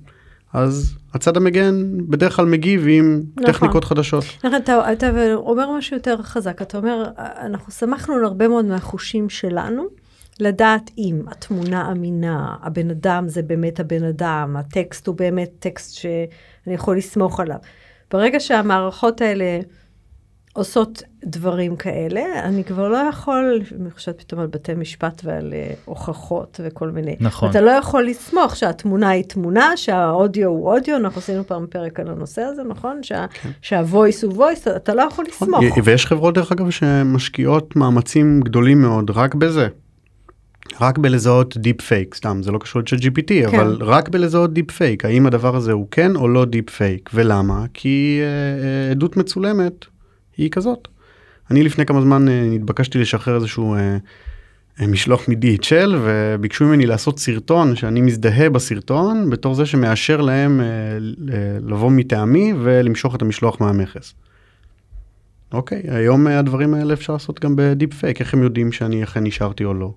אז הצד המגן בדרך כלל מגיב עם נכון. טכניקות חדשות. נכון, אתה, אתה אומר משהו יותר חזק, אתה אומר, אנחנו שמחנו על הרבה מאוד מהחושים שלנו, לדעת אם התמונה אמינה, הבן אדם זה באמת הבן אדם, הטקסט הוא באמת טקסט שאני יכול לסמוך עליו. ברגע שהמערכות האלה עושות דברים כאלה, אני כבר לא יכול, אני חושבת פתאום על בתי משפט ועל אה, הוכחות וכל מיני. נכון. אתה לא יכול לסמוך שהתמונה היא תמונה, שהאודיו הוא אודיו, אנחנו עשינו פעם פרק על הנושא הזה, נכון? שה, שה voice הוא voice, אתה לא יכול לסמוך. ויש חברות דרך אגב שמשקיעות מאמצים גדולים מאוד רק בזה. רק בלזהות deep fake סתם זה לא קשור ל-GPT כן. אבל רק בלזהות deep fake האם הדבר הזה הוא כן או לא deep fake ולמה כי אה, אה, עדות מצולמת היא כזאת. אני לפני כמה זמן אה, נתבקשתי לשחרר איזשהו אה, אה, משלוח מ-DHL וביקשו ממני לעשות סרטון שאני מזדהה בסרטון בתור זה שמאשר להם לבוא מטעמי ולמשוך את המשלוח מהמכס. אוקיי, היום אה, הדברים האלה אפשר לעשות גם בדיפ פייק, איך הם יודעים שאני אכן נשארתי או לא?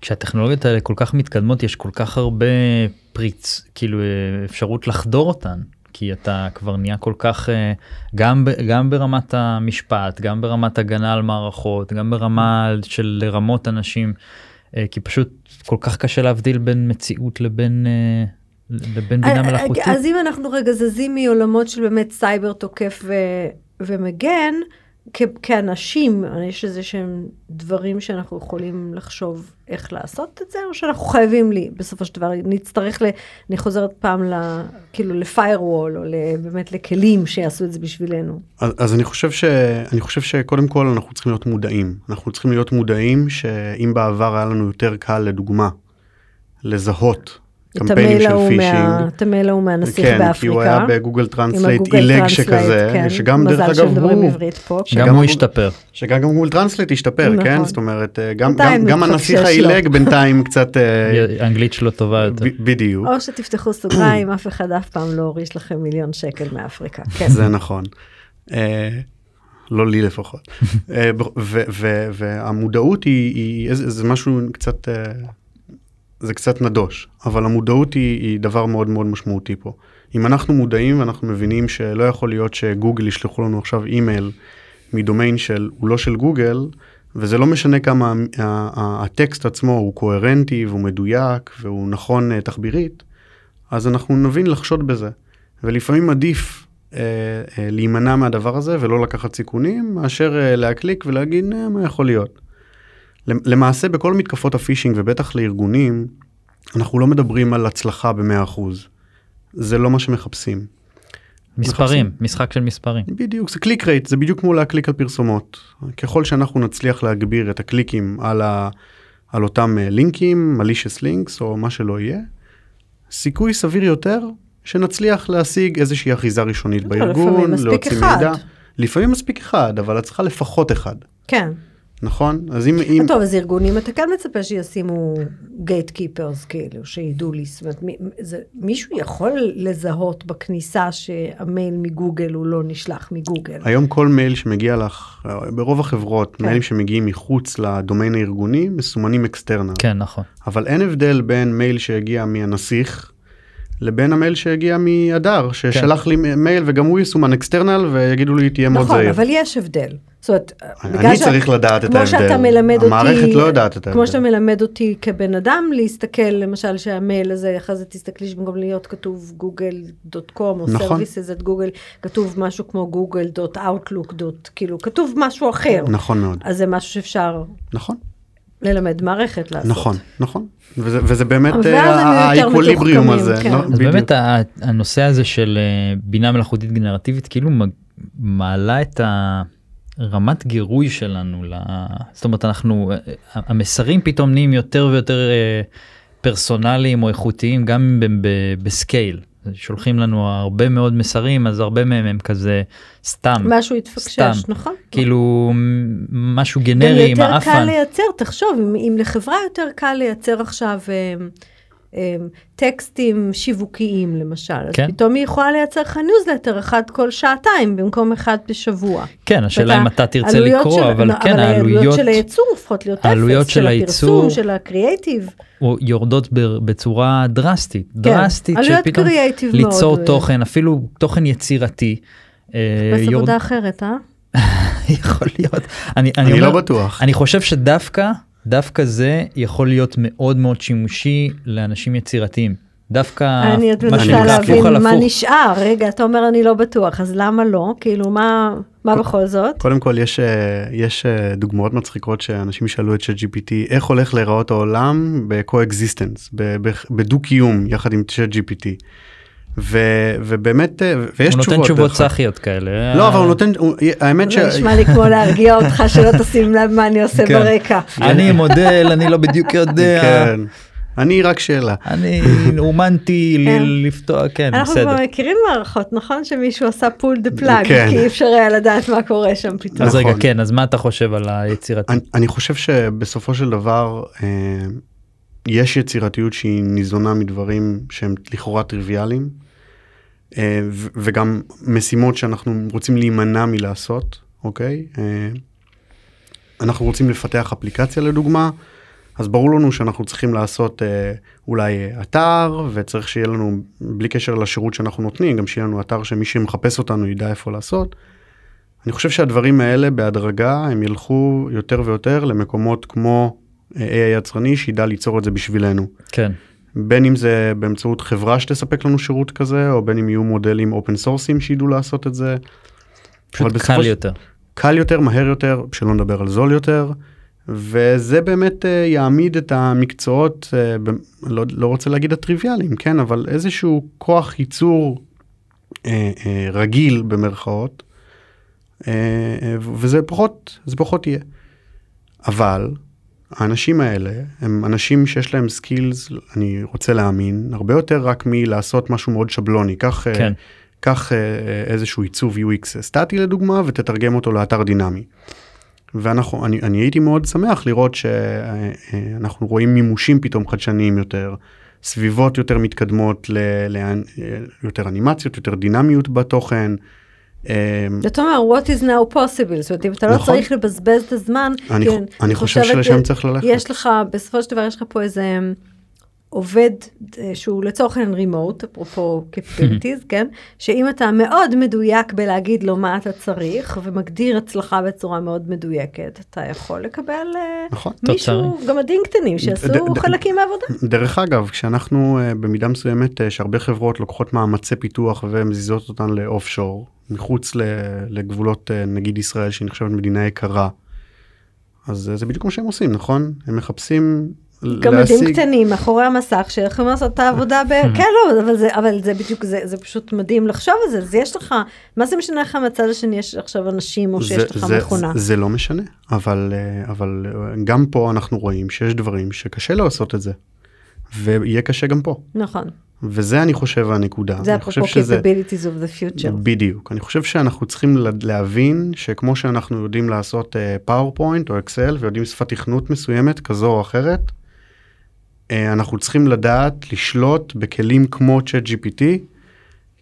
כשהטכנולוגיות האלה כל כך מתקדמות יש כל כך הרבה פריץ כאילו אפשרות לחדור אותן כי אתה כבר נהיה כל כך אה, גם גם ברמת המשפט גם ברמת הגנה על מערכות גם ברמה של לרמות אנשים אה, כי פשוט כל כך קשה להבדיל בין מציאות לבין אה, לבין בינה מלאכותית. אז אם אנחנו רגע זזים מעולמות של באמת סייבר תוקף ו, ומגן, כ, כאנשים, יש איזה שהם דברים שאנחנו יכולים לחשוב איך לעשות את זה, או שאנחנו חייבים לי, בסופו של דבר, נצטרך, ל, אני חוזרת פעם ל, כאילו ל firewall, או באמת לכלים שיעשו את זה בשבילנו. אז, אז אני חושב ש... אני חושב שקודם כל אנחנו צריכים להיות מודעים. אנחנו צריכים להיות מודעים שאם בעבר היה לנו יותר קל לדוגמה לזהות את המייל ההוא מה- מהנסיך כן, באפריקה. כי הוא היה ב Google Translate עילג שכזה, כן. שגם דרך מזל אגב שמדברים הוא, עברית פה. גם הוא- השתפר. שגם Google Translate השתפר, נכון. כן? זאת אומרת, אה, גם, גם, גם הנסיך. העילג בינתיים קצת, אה, האנגלית שלו טובה יותר. בדיוק, או שתפתחו סוגריים, אף אחד אף פעם לא הוריש לכם מיליון שקל מאפריקה. כן. זה נכון. אה, לא לי לפחות. והמודעות היא, זה משהו קצת, זה קצת נדוש, אבל המודעות היא, היא דבר מאוד מאוד משמעותי פה. אם אנחנו מודעים ואנחנו מבינים שלא יכול להיות שגוגל ישלחו לנו עכשיו אימייל מדומיין של, הוא לא של גוגל, וזה לא משנה כמה הטקסט עצמו הוא קוהרנטי והוא מדויק והוא נכון אה, תחבירית, אז אנחנו נבין לחשוד בזה. ולפעמים עדיף אה, אה, להימנע מהדבר הזה ולא לקחת סיכונים, מאשר אה, להקליק ולהגיד אה, מה יכול להיות. למ- למעשה בכל מתקפות הפישינג ובטח לארגונים, אנחנו לא מדברים על הצלחה ב-100%. זה לא מה שמחפשים. מספרים, משחק של מספרים. בדיוק, זה click rate, זה בדיוק כמו להקליק על פרסומות. ככל שאנחנו נצליח להגביר את הקליקים על, ה, על אותם אה, לינקים, malicious links או מה שלא יהיה, סיכוי סביר יותר שנצליח להשיג איזושהי אחיזה ראשונית לא, בארגון, לפעמים מספיק להוציא אחד. מידע. לפעמים מספיק אחד, אבל את צריכה לפחות אחד, כן. נכון? אז אם... אם... טוב, אז ארגונים אתה כן מצפה שישימו גייט קיפרס כאילו, שידעו לי, זאת אומרת, מי- זה- מישהו יכול לזהות בכניסה שהמייל מגוגל הוא לא נשלח מגוגל. היום כל מייל שמגיע לך, ברוב החברות, כן. מיילים שמגיעים מחוץ לדומיין הארגוני, מסומנים external. כן, נכון. אבל אין הבדל בין מייל שהגיע מהנסיך לבין המייל שהגיע מהדר ששלח לי מייל וגם הוא יסומן external ויגידו לי תהיה מאוד נכון, זהיר. אבל יש הבדל. זאת אומרת, אני בגלל ש- צריך לדעת את כמו שאתה ההבדל. מלמד אותי, המערכת לא יודעת את ההבדל. כמו שאתה מלמד אותי כבן אדם להסתכל, למשל שהמייל הזה, אחרי זה תסתכלי שבמקום להיות כתוב גוגל dot com או נכון. services at Google, כתוב משהו כמו Google dot Outlook dot, כאילו, כתוב משהו אחר. נכון מאוד, אז זה משהו שאפשר נכון, ללמד מערכת לעשות. נכון, נכון. וזה, וזה באמת אה, ה equilibrium הזה. כן. לא, אז בדיוק. באמת ה- הנושא הזה של אה, בינה מלאכותית גנרטיבית כאילו מעלה את הרמת גירוי שלנו, ל- זאת אומרת אנחנו, אה, המסרים פתאום נהיים יותר ויותר פרסונליים או איכותיים גם ב- ב- ב scale. שולחים לנו הרבה מאוד מסרים אז הרבה מהם הם כזה סתם משהו התפקשש, סתם. נכון? כאילו משהו גנרי עם יותר קל האפן. לייצר, תחשוב, אם, אם לחברה יותר קל לייצר עכשיו אה, טקסטים שיווקיים למשל, אז כן. פתאום היא יכולה לייצר לך ניוזלטר אחד כל שעתיים במקום אחד בשבוע. כן השאלה אם אתה תרצה לקרוא של- אבל לא, כן העלויות העלויות של הייצור הופכות להיות העלויות אפס, של של הייצור- הפרסום, של הקריאייטיב. או יורדות ב- בצורה דרסטית, דרסטית, כן. עלויות שפתאום קריאייטיב ליצור מאוד. תוכן, אפילו תוכן יצירתי. אה, מחפש יורד- עבודה אחרת, אה? יכול להיות. אני, אני, אני אומר, לא בטוח. אני חושב שדווקא, דווקא זה יכול להיות מאוד מאוד שימושי לאנשים יצירתיים. דווקא אני עוד מנסה להבין מה. נשאר. רגע, אתה אומר אני לא בטוח, אז למה לא? כאילו, מה מה בכל זאת? קודם כל יש, אה, יש אה, דוגמאות מצחיקות שאנשים שאלו את ChatGPT איך הולך להיראות העולם ב-co-existence, בדו-קיום יחד עם ChatGPT. ו- ובאמת, אה, ויש הוא תשובות. נותן תשובות. סאחיות כאלה. לא, אבל הוא נותן, הוא- האמת ש... זה נשמע לי כמו להרגיע אותך שלא תשים לב מה אני עושה כן. ברקע. אני מודל, אני לא בדיוק יודע. כן. אני רק שאלה. אני אומנתי כן. ל- לפתוח, כן, אנחנו בסדר. כבר מכירים מערכות, נכון? שמישהו עשה פול דה פלאג. כי אי אפשר היה לדעת מה קורה שם פתאום. אז רגע, נכון. כן, אז מה אתה חושב על היצירתי? אני, חושב שבסופו של דבר אה, יש יצירתיות שהיא ניזונה מדברים שהם לכאורה טריוויאליים אה, וגם משימות שאנחנו רוצים להימנע מלעשות אוקיי אה, אנחנו רוצים לפתח אפליקציה לדוגמה אז ברור לנו שאנחנו צריכים לעשות אה, אולי אה, אתר וצריך שיהיה לנו בלי קשר לשירות שאנחנו נותנים גם שיהיה לנו אתר שמי שמחפש אותנו ידע איפה לעשות. אני חושב שהדברים האלה בהדרגה הם ילכו יותר ויותר למקומות כמו אה, AI יצרני שידע ליצור את זה בשבילנו. כן. בין אם זה באמצעות חברה שתספק לנו שירות כזה או בין אם יהיו מודלים אופן סורסים שידעו לעשות את זה. פשוט קל של- יותר. קל יותר מהר יותר שלא נדבר על זול יותר וזה באמת אה, יעמיד את המקצועות אה, ב- לא, לא רוצה להגיד הטריוויאליים כן אבל איזשהו כוח ייצור אה, אה, רגיל במרכאות אה, אה, וזה פחות זה פחות יהיה. אבל האנשים האלה הם אנשים שיש להם skills, אני רוצה להאמין, הרבה יותר רק מלעשות משהו מאוד שבלוני. קח, אה, כן. קח אה, איזשהו עיצוב UX סטטי לדוגמה ותתרגם אותו לאתר דינמי. ואנחנו, אני, אני הייתי מאוד שמח לראות שאנחנו רואים מימושים פתאום חדשניים יותר, סביבות יותר מתקדמות, ל, ל, יותר אנימציות, יותר דינמיות בתוכן. אמ, זאת אומרת, what is now possible, זאת אומרת, אם אתה לא נכון. צריך לבזבז את הזמן, אני אני חושב שלשם צריך ללכת. יש לך, בסופו של דבר יש לך פה איזה אמ, עובד אה, שהוא לצורך העניין רימוט, אפרופו capabilities, כן? שאם אתה מאוד מדויק בלהגיד לו מה אתה צריך, ומגדיר הצלחה בצורה מאוד מדויקת, אתה יכול לקבל אה, נכון. מישהו, גמדים קטנים ד- שעשו חלקים מהעבודה. דרך אגב, כשאנחנו אה, במידה מסוימת, שהרבה חברות לוקחות מאמצי פיתוח ומזיזות אותן לאוף שור, מחוץ לגבולות נגיד ישראל שהיא נחשבת מדינה יקרה, אז זה בדיוק מה שהם עושים, נכון? הם מחפשים גמדים להשיג... קטנים מאחורי המסך שיכולים לעשות את העבודה ב... כן, לא, אבל זה, אבל זה בדיוק, זה, זה פשוט מדהים לחשוב על זה. אז יש לך, מה זה משנה לך מהצד השני יש עכשיו אנשים או שיש זה- לך זה- מכונה? זה, זה לא משנה, אבל, אה, אבל אה, גם פה אנחנו רואים שיש דברים שקשה לעשות את זה, ויהיה קשה גם פה. נכון. וזה אני חושב הנקודה. זה אפרופו שזה- capabilities of the future. בדיוק. אני חושב שאנחנו צריכים לה- להבין שכמו שאנחנו יודעים לעשות PowerPoint או אקסל ויודעים שפת תכנות מסוימת כזו או אחרת, אה, אנחנו צריכים לדעת לשלוט בכלים כמו צ'אט GPT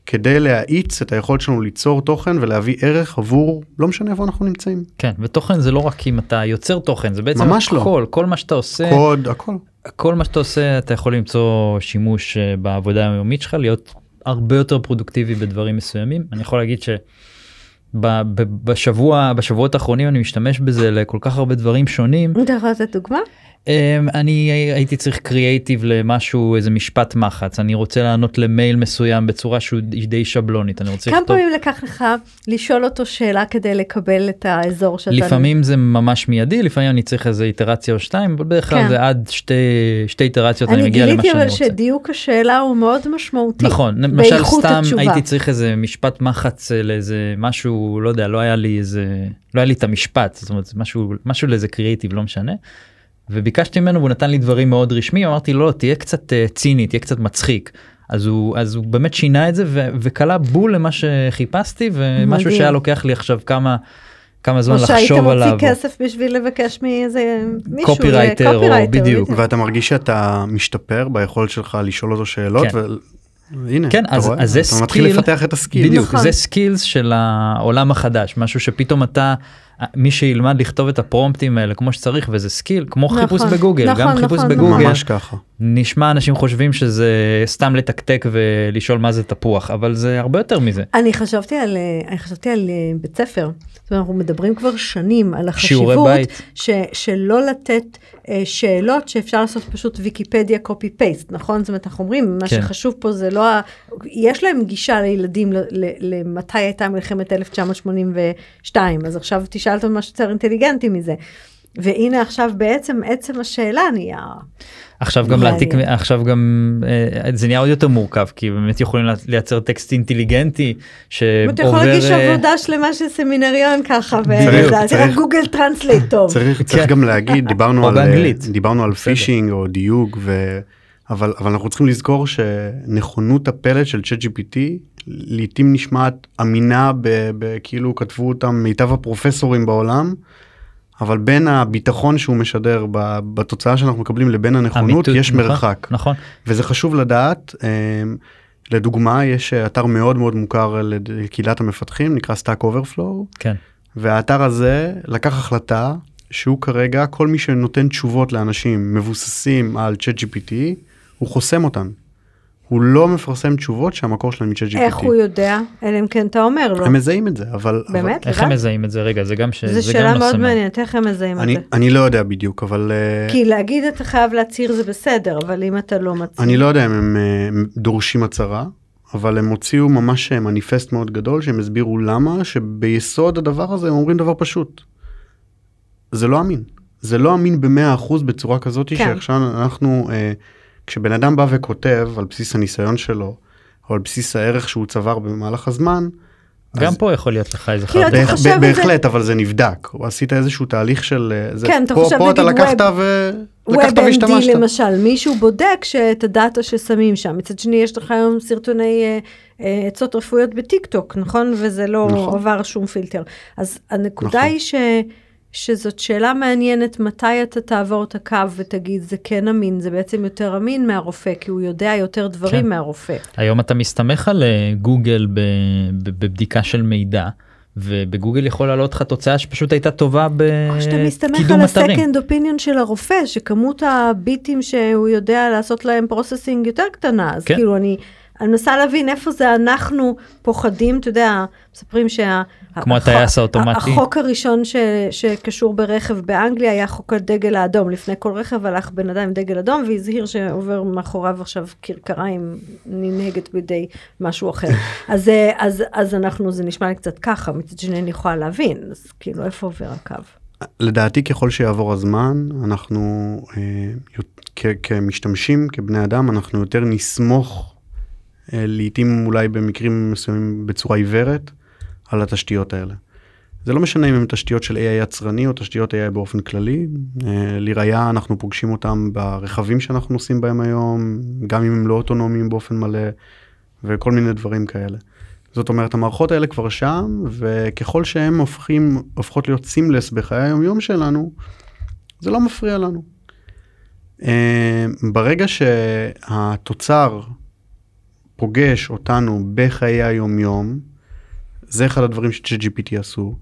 כדי להאיץ את היכולת שלנו ליצור תוכן ולהביא ערך עבור לא משנה איפה אנחנו נמצאים. כן ותוכן זה לא רק אם אתה יוצר תוכן זה בעצם ממש לא. הכל כל מה שאתה עושה קוד הכל. כל מה שאתה עושה אתה יכול למצוא שימוש אה, בעבודה היומית שלך להיות הרבה יותר פרודוקטיבי בדברים מסוימים אני יכול להגיד ש. בשבוע בשבועות האחרונים אני משתמש בזה לכל כך הרבה דברים שונים אתה יכול לתת דוגמה? אמ, אני הייתי צריך קריאייטיב למשהו איזה משפט מחץ אני רוצה לענות למייל מסוים בצורה שהוא די שבלונית אני רוצה כמה לכתוב פעמים לקח לך לשאול אותו שאלה כדי לקבל את האזור שאתה... לפעמים זה ממש מיידי לפעמים אני צריך איזה איטרציה או שתיים אבל בדרך כלל כן. זה עד שתי שתי איטרציות אני אני מגיע למה גיליתי שאני אבל רוצה. שדיוק השאלה הוא מאוד משמעותי. נכון למשל סתם התשובה. הייתי צריך איזה משפט מחץ לאיזה משהו לא יודע לא היה לי איזה לא היה לי את המשפט זאת אומרת משהו משהו לאיזה קריאיטיב לא משנה. וביקשתי ממנו והוא נתן לי דברים מאוד רשמיים אמרתי לו "לא, תהיה קצת אה, ציני תהיה קצת מצחיק. אז הוא אז הוא באמת שינה את זה ו- וקלע בול למה שחיפשתי ומשהו מדהים. שהיה לוקח לי עכשיו כמה כמה זמן או שהיית לחשוב עליו. מוציא כסף בשביל לבקש מאיזה מישהו, קופירייטר, או בדיוק. ואתה מרגיש שאתה משתפר ביכולת שלך לשאול אותו שאלות. כן. והנה, כן, אתה אז- רואה? אז זה אתה מתחיל skill- לפתח את ה skill. בדיוק נכון. זה skills של העולם החדש משהו שפתאום אתה מי שילמד לכתוב את הפרומפטים האלה כמו שצריך וזה skill כמו נכון, חיפוש בגוגל נכון, גם חיפוש נכון, בגוגל ממש ככה. נשמע אנשים חושבים שזה סתם לתקתק ולשאול מה זה תפוח אבל זה הרבה יותר מזה. אני חשבתי על, אני חשבתי על אה, בית ספר. זאת אומרת, אנחנו מדברים כבר שנים על החשיבות. ש, שלא לתת אה, שאלות שאפשר לעשות פשוט ויקיפדיה קופי פייסט, נכון? זאת אומרת, אנחנו אומרים, מה כן. שחשוב פה זה לא, ה... יש להם גישה לילדים ל- ל- למתי הייתה מלחמת 1982, אז עכשיו תשאל אותם משהו יותר אינטליגנטי מזה. והנה עכשיו בעצם עצם השאלה נהיה, עכשיו גם. להעתיק עכשיו גם אה, זה נהיה עוד יותר מורכב כי באמת יכולים לייצר טקסט אינטליגנטי אתה יכול שעובר להגיש אה, עבודה שלמה של סמינריון ככה, צריך- Google Translate טוב. צריך, כן. גם להגיד, דיברנו על, באנגלית. דיברנו על. פישינג או דיוג, ו... אבל, אבל אנחנו צריכים לזכור שנכונות הפלט של צ'אט GPT לעתים נשמעת אמינה ב- ב- כאילו כתבו אותם מיטב הפרופסורים בעולם, אבל בין הביטחון שהוא משדר בתוצאה שאנחנו מקבלים לבין הנכונות אמיתות, יש נכון, מרחק. נכון וזה חשוב לדעת. אמ, לדוגמה יש אתר מאוד מאוד מוכר לקהילת המפתחים נקרא Stack Overflow כן והאתר הזה לקח החלטה שהוא כרגע כל מי שנותן תשובות לאנשים מבוססים על צ'אט GPT הוא חוסם אותן. הוא לא מפרסם תשובות שהמקור שלהם מצ'אט GPT. איך הוא יודע? אלא אם כן אתה אומר לו. הם מזהים את זה אבל באמת? איך לבד? הם מזהים את זה רגע זה גם ש... זו זה שאלה גם מאוד. מעניינת, איך הם מזהים אבל את אני, זה? אני לא יודע בדיוק אבל אה, כי להגיד אתה חייב להצהיר זה בסדר, אבל אם אתה לא מצהיר... אני לא יודע אם הם אה, הם דורשים הצהרה אבל הם הוציאו ממש אה, מניפסט מאוד גדול שהם הסבירו למה שביסוד הדבר הזה הם אומרים דבר פשוט. זה לא אמין. זה לא אמין במאה אחוז בצורה כזאת כן. שעכשיו אנחנו אה, כשבן אדם בא וכותב על בסיס הניסיון שלו או על בסיס הערך שהוא צבר במהלך הזמן גם אז- פה יכול להיות לך איזה כאילו, חרטא. אתה בהח- חושב ב- על זה- בהחלט, אבל זה נבדק. או עשית איזשהו תהליך של... אה, זה- כן, אתה פה- חושב, פה אתה נגיד, לקחת ו... לקחת WebMD והשתמשת. למשל, מישהו בודק שאת הדאטה ששמים שם. מצד שני, יש לך היום סרטוני אה, אה, עצות רפואיות בטיק טוק, נכון? וזה לא נכון. עבר שום פילטר. אז הנקודה נכון. היא ש... שזאת שאלה מעניינת, מתי אתה תעבור את הקו ותגיד, זה כן אמין, זה בעצם יותר אמין מהרופא, כי הוא יודע יותר דברים כן. מהרופא. היום אתה מסתמך על אה, גוגל בבדיקה של מידע. ובגוגל יכול לעלות לך תוצאה שפשוט הייתה טובה או שאתה מסתמך בקידום על אתרים. ה-second opinion של הרופא, שכמות הביטים שהוא יודע לעשות להם processing יותר קטנה, אז כן. כאילו אני, אני מנסה להבין איפה זה אנחנו פוחדים, אתה יודע, מספרים שה... כמו הטייס האוטומטי. החוק הראשון ש, שקשור ברכב באנגליה היה חוק הדגל האדום, לפני כל רכב הלך בן אדם עם דגל אדום והזהיר שעובר מאחוריו עכשיו כרכריים ננהגת בידי משהו אחר. אז, אה, אז, אז אנחנו, זה נשמע לי קצת ככה, מצד שני אני יכולה להבין, אז כאילו איפה עובר הקו? לדעתי ככל שיעבור הזמן אנחנו אה, כמשתמשים כבני אדם אנחנו יותר נסמוך לעתים אולי במקרים מסוימים בצורה עיוורת על התשתיות האלה. זה לא משנה אם הן תשתיות של AI יצרני או תשתיות AI באופן כללי. אה, לראיה אנחנו פוגשים אותם ברכבים שאנחנו נוסעים בהם היום גם אם הם לא אוטונומיים באופן מלא וכל מיני דברים כאלה. זאת אומרת המערכות האלה כבר שם וככל שהם הופכים הופכות להיות סימלס בחיי היומיום שלנו זה לא מפריע לנו. אה, ברגע שהתוצר פוגש אותנו בחיי היומיום זה אחד הדברים ש-GPT עשו.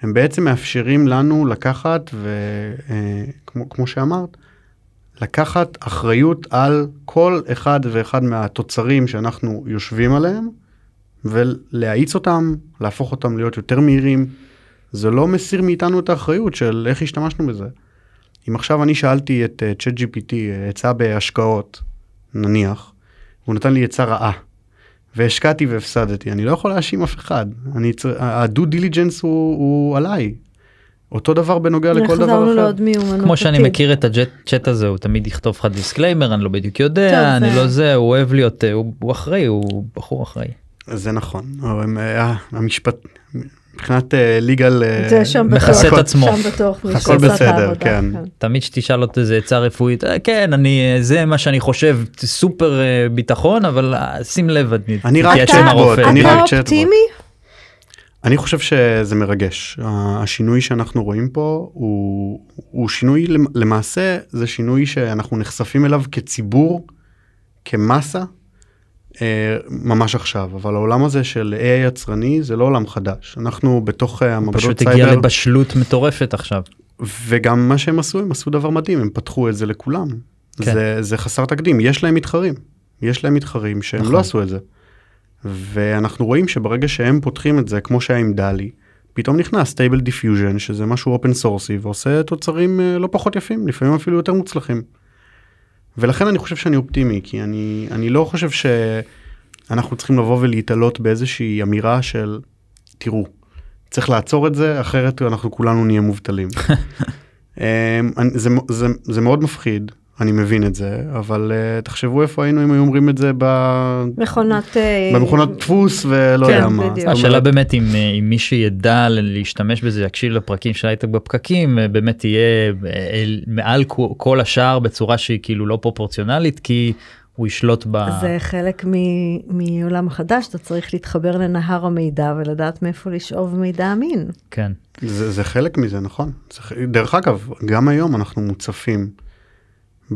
הם בעצם מאפשרים לנו לקחת וכמו כמו שאמרת לקחת אחריות על כל אחד ואחד מהתוצרים שאנחנו יושבים עליהם ולהאיץ אותם, להפוך אותם להיות יותר מהירים. זה לא מסיר מאיתנו את האחריות של איך השתמשנו בזה. אם עכשיו אני שאלתי את uh, ChatGPT uh, עצה בהשקעות, נניח, והוא נתן לי עצה רעה, והשקעתי והפסדתי, אני לא יכול להאשים אף אחד. אני צר... ה-due diligence הוא, הוא עליי. אותו דבר בנוגע לכל דבר אחר. כמו שאני עתיד. מכיר את הצ'אט הזה הוא תמיד יכתוב לך disclaimer אני לא בדיוק יודע טוב, אני זה- לא זה הוא אוהב להיות אה, הוא הוא אחראי הוא בחור אחראי. זה נכון, אה, המשפט, מבחינת אה, legal, אה, זה שם מכסה בטוח, את עצמו. שם בטוח מישהו הכל בסדר, העבודה, כן. תמיד שתשאל אותו איזה עצה רפואית "אה, כן אני אה, זה מה שאני חושב סופר אה, ביטחון אבל אה, שים לב אני רק צ'טבוט. אני רק אתה צ'טבוט. אופטימי? אני חושב שזה מרגש. השינוי שאנחנו רואים פה הוא, הוא שינוי, למ- למעשה זה שינוי שאנחנו נחשפים אליו כציבור, כמסה, אה, ממש עכשיו. אבל העולם הזה של AI יצרני זה לא עולם חדש. אנחנו בתוך אה, המעבדות פשוט הגיע סייבר, לבשלות מטורפת עכשיו. וגם מה שהם עשו, הם עשו דבר מדהים, הם פתחו את זה לכולם. כן. זה, זה חסר תקדים, יש להם מתחרים. יש להם מתחרים שהם נכון. לא עשו את זה. ואנחנו רואים שברגע שהם פותחים את זה, כמו שהיה עם DALL-E, פתאום נכנס Stable Diffusion, שזה משהו open source י, ועושה תוצרים אה, לא פחות יפים, לפעמים אפילו יותר מוצלחים. ולכן אני חושב שאני אופטימי, כי אני, אני לא חושב שאנחנו צריכים לבוא ולהתעלות באיזושהי אמירה של, תראו, צריך לעצור את זה, אחרת אנחנו כולנו נהיה מובטלים. אמ, זה, זה, זה מאוד מפחיד, אני מבין את זה, אבל uh, תחשבו איפה היינו אם היו אומרים את זה ב... מכונת... אה, במכונות דפוס ולא כן, יודע מה. בדיוק. השאלה באמת אם, אה, אם מי שידע להשתמש בזה יקשיב לפרקים של הייטק בפקקים באמת יהיה אה, מעל כל- השאר בצורה שהיא כאילו לא פרופורציונלית כי הוא ישלוט ב... זה חלק מ- מעולם חדש, אתה צריך להתחבר לנהר המידע ולדעת מאיפה לשאוב מידע אמין. כן. זה, זה חלק מזה, נכון. זה, דרך אגב, גם היום אנחנו מוצפים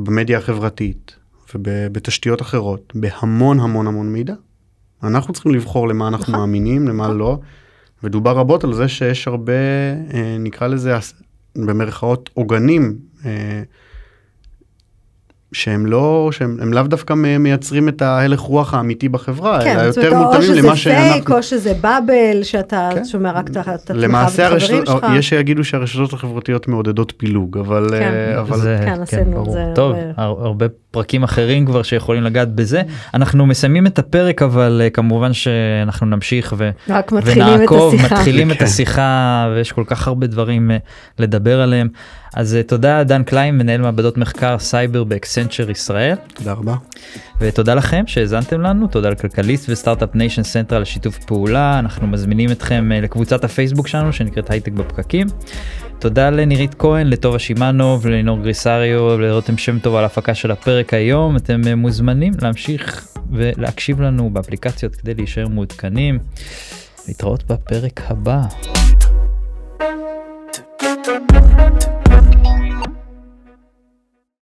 במדיה החברתית ובתשתיות אחרות בהמון המון המון מידע. אנחנו צריכים לבחור למה אנחנו נכון. מאמינים, למה לא, ודובר רבות על זה שיש הרבה, אה, נקרא לזה במרכאות עוגנים, אה, שהם לא, שהם הם לאו דווקא מייצרים את ההלך רוח האמיתי בחברה, כן, אלא זאת יותר אומרת, או מותאמים שזה למה פייק, שאנחנו... או שזה באבל, שאתה כן. שומע רק את עצמך למעשה ואת החברים הרשתות, שלך. יש שיגידו שהרשתות החברתיות מעודדות פילוג, אבל, כן. אה, אבל כן, עשינו את. זה טוב הרבה. פרקים אחרים כבר שיכולים לגעת בזה. אנחנו מסיימים את הפרק אבל אה, כמובן שאנחנו נמשיך ו... רק מתחילים את ונעקוב, השיחה. מתחילים את כן. השיחה ויש כל כך הרבה דברים אה, לדבר עליהם. אז אה, תודה דן קליין מנהל מעבדות מחקר סייבר ב Accenture ישראל. תודה רבה. ותודה לכם שהאזנתם לנו, תודה לכלכליסט ו Start-Up Nation Central על שיתוף פעולה, אנחנו מזמינים אתכם לקבוצת הפייסבוק שלנו שנקראת הייטק בפקקים. תודה לנירית כהן, לטובה שמאנוב, ללינור גריסריו ולרותם שם טוב על ההפקה של הפרק היום, אתם אה, מוזמנים להמשיך ולהקשיב לנו באפליקציות כדי להישאר מעודכנים. להתראות בפרק הבא.